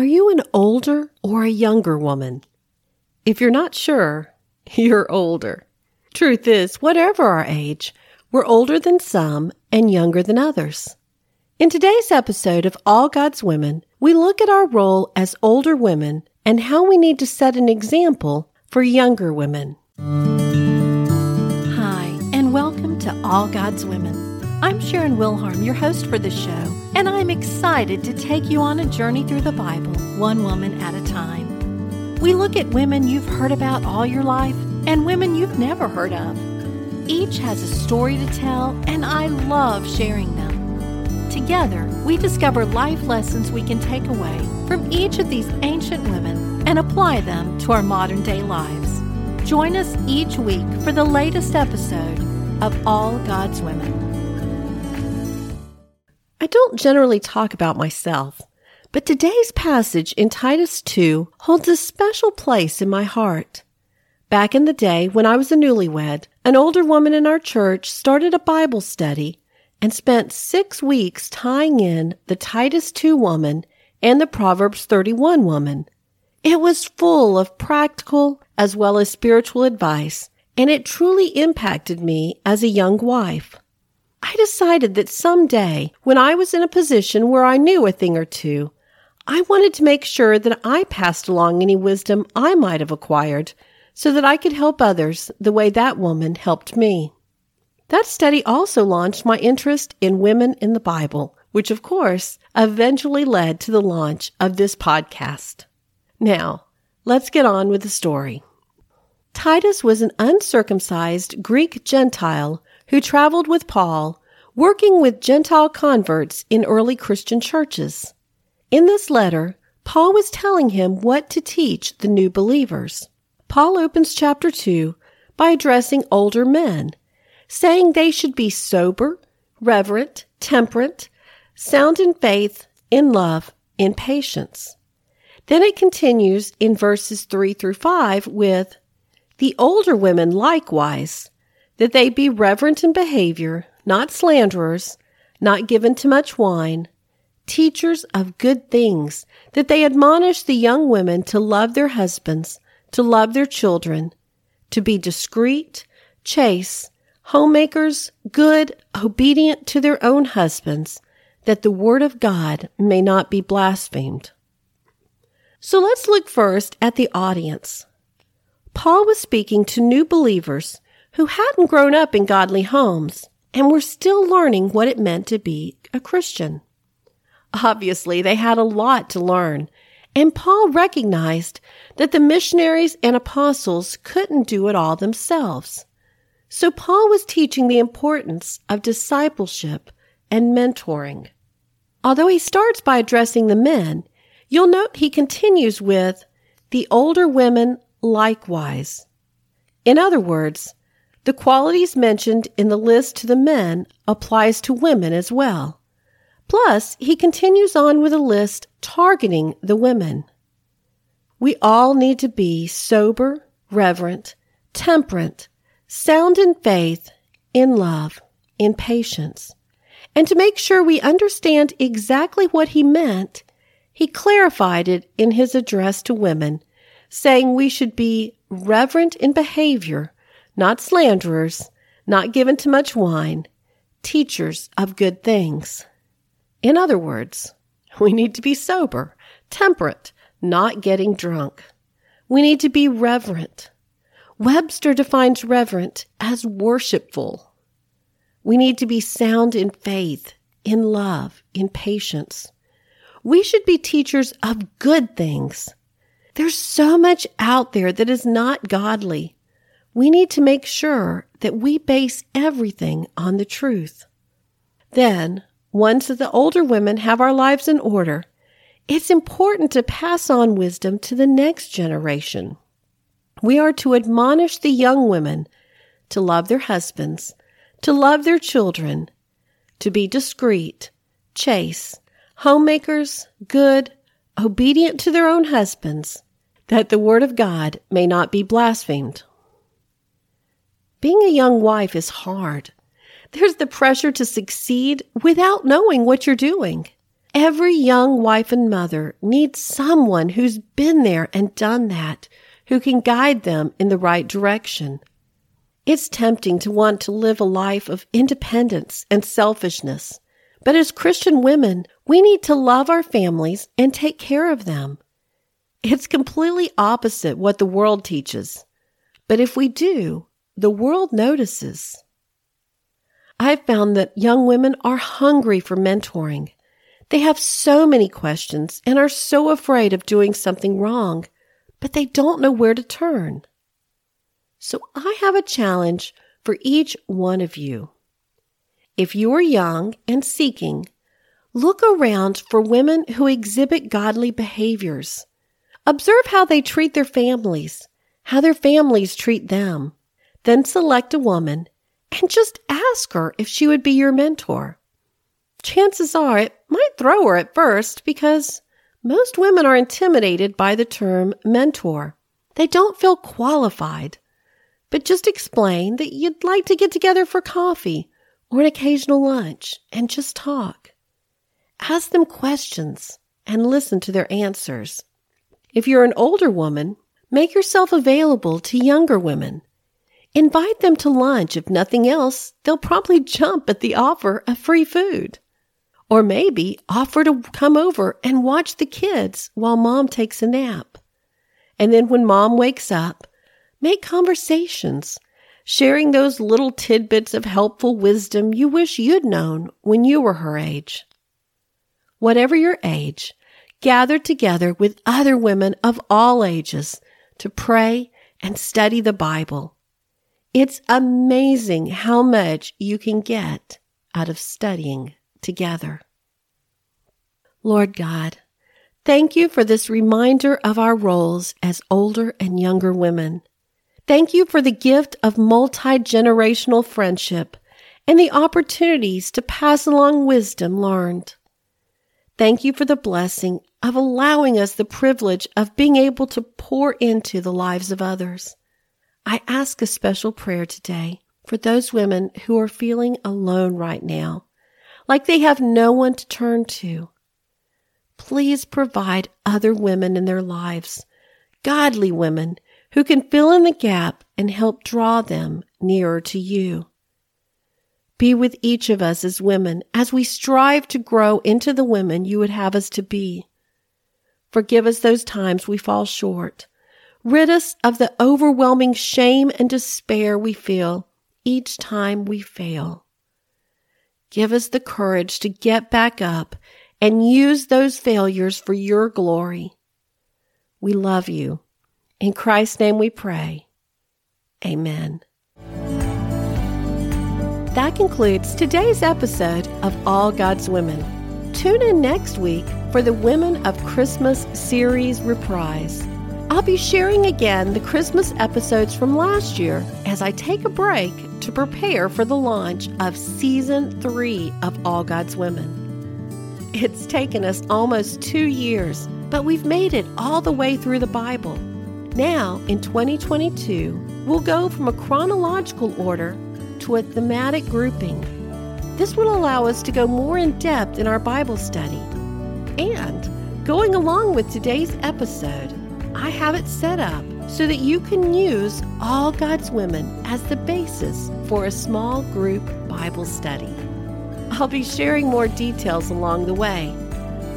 Are you an older or a younger woman? If you're not sure, you're older. Truth is, whatever our age, we're older than some and younger than others. In today's episode of All God's Women, we look at our role as older women and how we need to set an example for younger women. Hi, and welcome to All God's Women. I'm Sharon Wilharm, your host for this show, and I'm excited to take you on a journey through the Bible, one woman at a time. We look at women you've heard about all your life and women you've never heard of. Each has a story to tell, and I love sharing them. Together, we discover life lessons we can take away from each of these ancient women and apply them to our modern day lives. Join us each week for the latest episode of All God's Women. I don't generally talk about myself, but today's passage in Titus 2 holds a special place in my heart. Back in the day when I was a newlywed, an older woman in our church started a Bible study and spent six weeks tying in the Titus 2 woman and the Proverbs 31 woman. It was full of practical as well as spiritual advice, and it truly impacted me as a young wife. I decided that someday, when I was in a position where I knew a thing or two, I wanted to make sure that I passed along any wisdom I might have acquired so that I could help others the way that woman helped me. That study also launched my interest in women in the Bible, which of course eventually led to the launch of this podcast. Now, let's get on with the story. Titus was an uncircumcised Greek Gentile who traveled with Paul, working with Gentile converts in early Christian churches. In this letter, Paul was telling him what to teach the new believers. Paul opens chapter 2 by addressing older men, saying they should be sober, reverent, temperate, sound in faith, in love, in patience. Then it continues in verses 3 through 5 with, The older women likewise, that they be reverent in behavior, not slanderers, not given to much wine, teachers of good things, that they admonish the young women to love their husbands, to love their children, to be discreet, chaste, homemakers, good, obedient to their own husbands, that the word of God may not be blasphemed. So let's look first at the audience. Paul was speaking to new believers who hadn't grown up in godly homes and were still learning what it meant to be a Christian. Obviously, they had a lot to learn, and Paul recognized that the missionaries and apostles couldn't do it all themselves. So Paul was teaching the importance of discipleship and mentoring. Although he starts by addressing the men, you'll note he continues with the older women likewise. In other words, the qualities mentioned in the list to the men applies to women as well. Plus, he continues on with a list targeting the women. We all need to be sober, reverent, temperate, sound in faith, in love, in patience. And to make sure we understand exactly what he meant, he clarified it in his address to women, saying we should be reverent in behavior, not slanderers, not given to much wine, teachers of good things. In other words, we need to be sober, temperate, not getting drunk. We need to be reverent. Webster defines reverent as worshipful. We need to be sound in faith, in love, in patience. We should be teachers of good things. There's so much out there that is not godly we need to make sure that we base everything on the truth. Then, once the older women have our lives in order, it's important to pass on wisdom to the next generation. We are to admonish the young women to love their husbands, to love their children, to be discreet, chaste, homemakers, good, obedient to their own husbands, that the word of God may not be blasphemed. Being a young wife is hard. There's the pressure to succeed without knowing what you're doing. Every young wife and mother needs someone who's been there and done that, who can guide them in the right direction. It's tempting to want to live a life of independence and selfishness. But as Christian women, we need to love our families and take care of them. It's completely opposite what the world teaches. But if we do, the world notices. I've found that young women are hungry for mentoring. They have so many questions and are so afraid of doing something wrong, but they don't know where to turn. So I have a challenge for each one of you. If you are young and seeking, look around for women who exhibit godly behaviors. Observe how they treat their families, how their families treat them. Then select a woman and just ask her if she would be your mentor chances are it might throw her at first because most women are intimidated by the term mentor. They don't feel qualified. But just explain that you'd like to get together for coffee or an occasional lunch and just talk. Ask them questions and listen to their answers. If you're an older woman, make yourself available to younger women. Invite them to lunch. If nothing else, they'll probably jump at the offer of free food. Or maybe offer to come over and watch the kids while mom takes a nap. And then when mom wakes up, make conversations, sharing those little tidbits of helpful wisdom you wish you'd known when you were her age. Whatever your age, gather together with other women of all ages to pray and study the Bible. It's amazing how much you can get out of studying together. Lord God, thank you for this reminder of our roles as older and younger women. Thank you for the gift of multi generational friendship and the opportunities to pass along wisdom learned. Thank you for the blessing of allowing us the privilege of being able to pour into the lives of others. I ask a special prayer today for those women who are feeling alone right now like they have no one to turn to. Please provide other women in their lives, godly women who can fill in the gap and help draw them nearer to you. Be with each of us as women as we strive to grow into the women you would have us to be. Forgive us those times we fall short. Rid us of the overwhelming shame and despair we feel each time we fail. Give us the courage to get back up and use those failures for your glory. We love you. In Christ's name we pray. Amen. That concludes today's episode of All God's Women. Tune in next week for the Women of Christmas series reprise. I'll be sharing again the Christmas episodes from last year as I take a break to prepare for the launch of season three of All God's Women. It's taken us almost two years, but we've made it all the way through the Bible. Now, in 2022, we'll go from a chronological order to a thematic grouping. This will allow us to go more in depth in our Bible study. And going along with today's episode, I have it set up so that you can use all God's women as the basis for a small group Bible study. I'll be sharing more details along the way.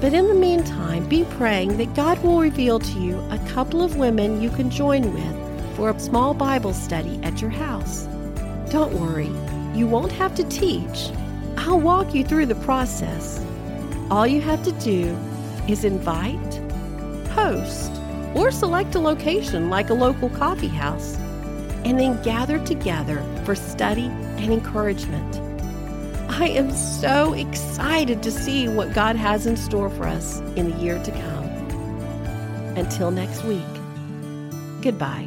But in the meantime, be praying that God will reveal to you a couple of women you can join with for a small Bible study at your house. Don't worry, you won't have to teach. I'll walk you through the process. All you have to do is invite, host, or select a location like a local coffee house, and then gather together for study and encouragement. I am so excited to see what God has in store for us in the year to come. Until next week, goodbye.